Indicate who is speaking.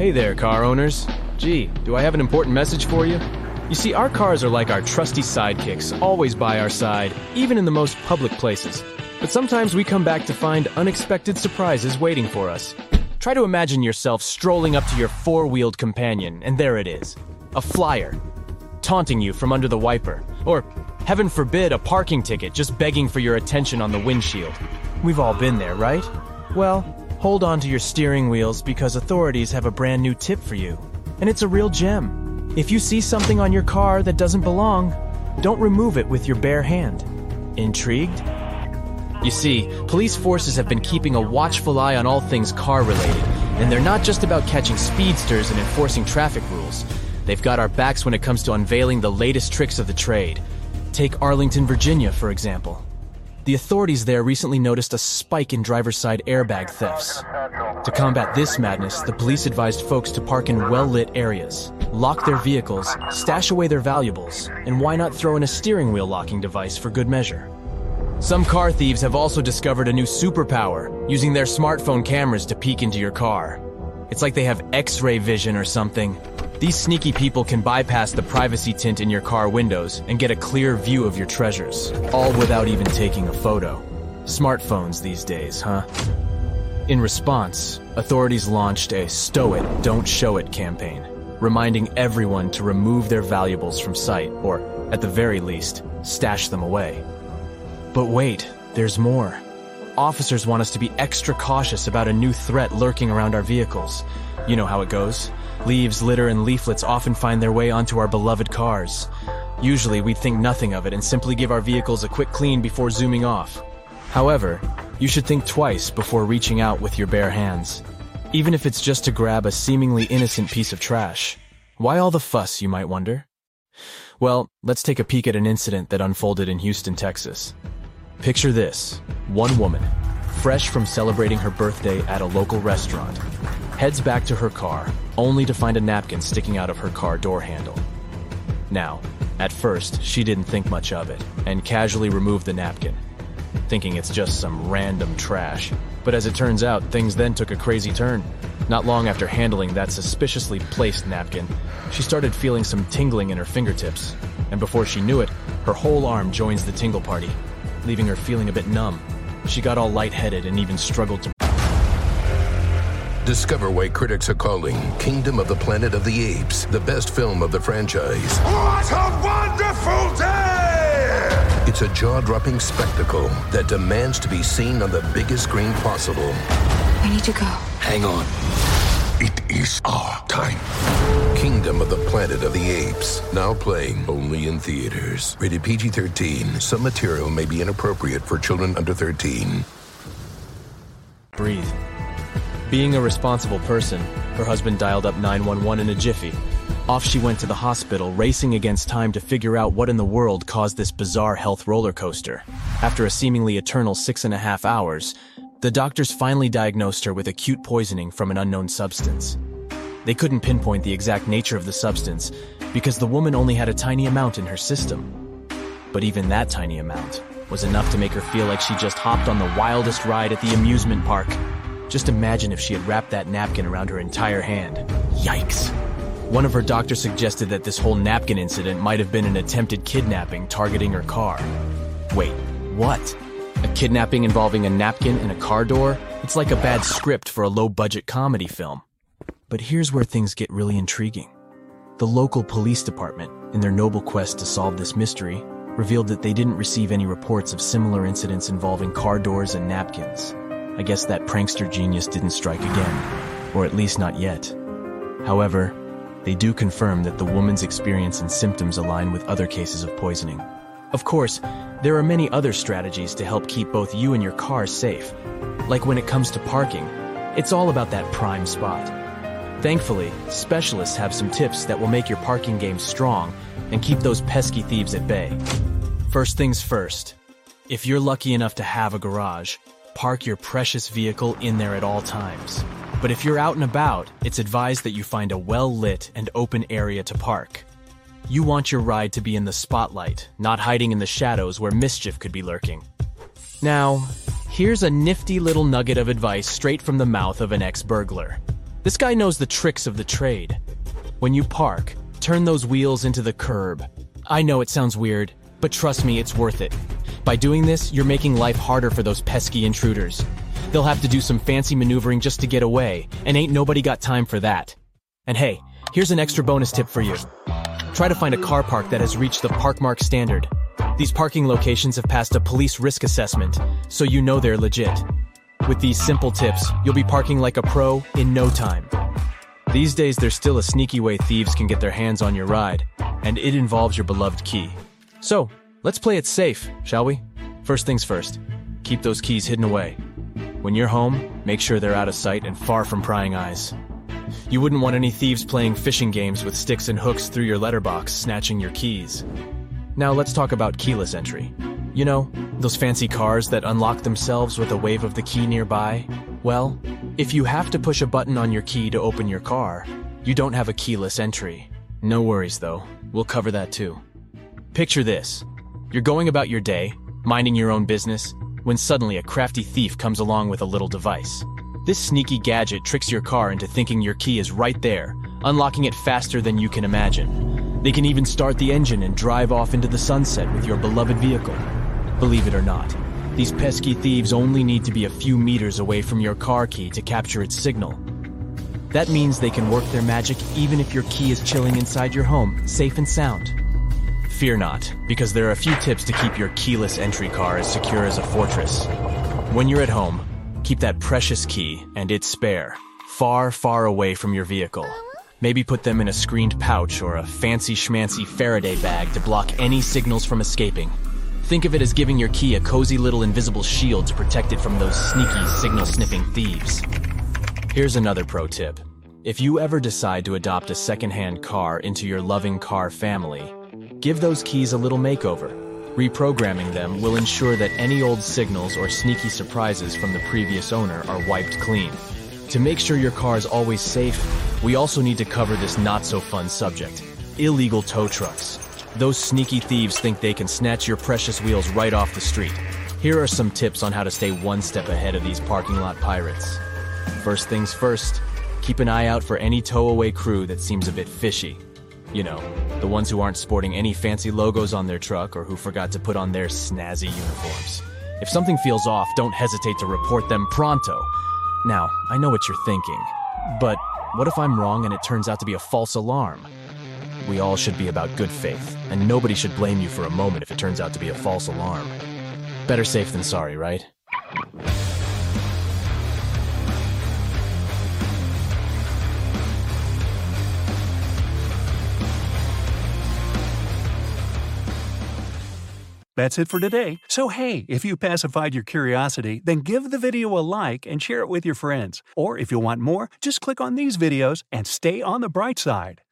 Speaker 1: Hey there, car owners. Gee, do I have an important message for you? You see, our cars are like our trusty sidekicks, always by our side, even in the most public places. But sometimes we come back to find unexpected surprises waiting for us. Try to imagine yourself strolling up to your four wheeled companion, and there it is a flyer, taunting you from under the wiper. Or, heaven forbid, a parking ticket just begging for your attention on the windshield. We've all been there, right? Well, hold on to your steering wheels because authorities have a brand new tip for you. And it's a real gem. If you see something on your car that doesn't belong, don't remove it with your bare hand. Intrigued? You see, police forces have been keeping a watchful eye on all things car related, and they're not just about catching speedsters and enforcing traffic rules. They've got our backs when it comes to unveiling the latest tricks of the trade. Take Arlington, Virginia, for example. The authorities there recently noticed a spike in driver's side airbag thefts. To combat this madness, the police advised folks to park in well lit areas, lock their vehicles, stash away their valuables, and why not throw in a steering wheel locking device for good measure? Some car thieves have also discovered a new superpower, using their smartphone cameras to peek into your car. It's like they have x ray vision or something. These sneaky people can bypass the privacy tint in your car windows and get a clear view of your treasures, all without even taking a photo. Smartphones these days, huh? In response, authorities launched a Stow It, Don't Show It campaign, reminding everyone to remove their valuables from sight, or, at the very least, stash them away. But wait, there's more. Officers want us to be extra cautious about a new threat lurking around our vehicles. You know how it goes. Leaves, litter, and leaflets often find their way onto our beloved cars. Usually, we'd think nothing of it and simply give our vehicles a quick clean before zooming off. However, you should think twice before reaching out with your bare hands. Even if it's just to grab a seemingly innocent piece of trash. Why all the fuss, you might wonder? Well, let's take a peek at an incident that unfolded in Houston, Texas. Picture this one woman, fresh from celebrating her birthday at a local restaurant, heads back to her car only to find a napkin sticking out of her car door handle. Now, at first, she didn't think much of it and casually removed the napkin, thinking it's just some random trash. But as it turns out, things then took a crazy turn. Not long after handling that suspiciously placed napkin, she started feeling some tingling in her fingertips, and before she knew it, her whole arm joins the tingle party leaving her feeling a bit numb. She got all lightheaded and even struggled to.
Speaker 2: Discover why critics are calling Kingdom of the Planet of the Apes the best film of the franchise.
Speaker 3: What a wonderful day!
Speaker 2: It's a jaw dropping spectacle that demands to be seen on the biggest screen possible.
Speaker 4: We need to go.
Speaker 2: Hang on.
Speaker 3: It is our time.
Speaker 2: Kingdom of the Planet of the Apes. Now playing only in theaters. Rated PG 13. Some material may be inappropriate for children under 13.
Speaker 1: Breathe. Being a responsible person, her husband dialed up 911 in a jiffy. Off she went to the hospital, racing against time to figure out what in the world caused this bizarre health roller coaster. After a seemingly eternal six and a half hours, the doctors finally diagnosed her with acute poisoning from an unknown substance. They couldn't pinpoint the exact nature of the substance because the woman only had a tiny amount in her system. But even that tiny amount was enough to make her feel like she just hopped on the wildest ride at the amusement park. Just imagine if she had wrapped that napkin around her entire hand. Yikes. One of her doctors suggested that this whole napkin incident might have been an attempted kidnapping targeting her car. Wait, what? A kidnapping involving a napkin and a car door? It's like a bad script for a low budget comedy film. But here's where things get really intriguing. The local police department, in their noble quest to solve this mystery, revealed that they didn't receive any reports of similar incidents involving car doors and napkins. I guess that prankster genius didn't strike again, or at least not yet. However, they do confirm that the woman's experience and symptoms align with other cases of poisoning. Of course, there are many other strategies to help keep both you and your car safe. Like when it comes to parking, it's all about that prime spot. Thankfully, specialists have some tips that will make your parking game strong and keep those pesky thieves at bay. First things first, if you're lucky enough to have a garage, park your precious vehicle in there at all times. But if you're out and about, it's advised that you find a well lit and open area to park. You want your ride to be in the spotlight, not hiding in the shadows where mischief could be lurking. Now, here's a nifty little nugget of advice straight from the mouth of an ex burglar. This guy knows the tricks of the trade. When you park, turn those wheels into the curb. I know it sounds weird, but trust me, it's worth it. By doing this, you're making life harder for those pesky intruders. They'll have to do some fancy maneuvering just to get away, and ain't nobody got time for that. And hey, here's an extra bonus tip for you. Try to find a car park that has reached the Parkmark standard. These parking locations have passed a police risk assessment, so you know they're legit. With these simple tips, you'll be parking like a pro in no time. These days, there's still a sneaky way thieves can get their hands on your ride, and it involves your beloved key. So, let's play it safe, shall we? First things first, keep those keys hidden away. When you're home, make sure they're out of sight and far from prying eyes. You wouldn't want any thieves playing fishing games with sticks and hooks through your letterbox, snatching your keys. Now let's talk about keyless entry. You know, those fancy cars that unlock themselves with a wave of the key nearby? Well, if you have to push a button on your key to open your car, you don't have a keyless entry. No worries though, we'll cover that too. Picture this. You're going about your day, minding your own business, when suddenly a crafty thief comes along with a little device. This sneaky gadget tricks your car into thinking your key is right there, unlocking it faster than you can imagine. They can even start the engine and drive off into the sunset with your beloved vehicle. Believe it or not, these pesky thieves only need to be a few meters away from your car key to capture its signal. That means they can work their magic even if your key is chilling inside your home, safe and sound. Fear not, because there are a few tips to keep your keyless entry car as secure as a fortress. When you're at home, keep that precious key and its spare far, far away from your vehicle. Maybe put them in a screened pouch or a fancy schmancy Faraday bag to block any signals from escaping. Think of it as giving your key a cozy little invisible shield to protect it from those sneaky signal sniffing thieves. Here's another pro tip. If you ever decide to adopt a secondhand car into your loving car family, give those keys a little makeover. Reprogramming them will ensure that any old signals or sneaky surprises from the previous owner are wiped clean. To make sure your car is always safe, we also need to cover this not so fun subject illegal tow trucks. Those sneaky thieves think they can snatch your precious wheels right off the street. Here are some tips on how to stay one step ahead of these parking lot pirates. First things first, keep an eye out for any towaway crew that seems a bit fishy. You know, the ones who aren't sporting any fancy logos on their truck or who forgot to put on their snazzy uniforms. If something feels off, don't hesitate to report them pronto. Now, I know what you're thinking, but what if I'm wrong and it turns out to be a false alarm? We all should be about good faith, and nobody should blame you for a moment if it turns out to be a false alarm. Better safe than sorry, right?
Speaker 4: That's it for today. So, hey, if you pacified your curiosity, then give the video a like and share it with your friends. Or if you want more, just click on these videos and stay on the bright side.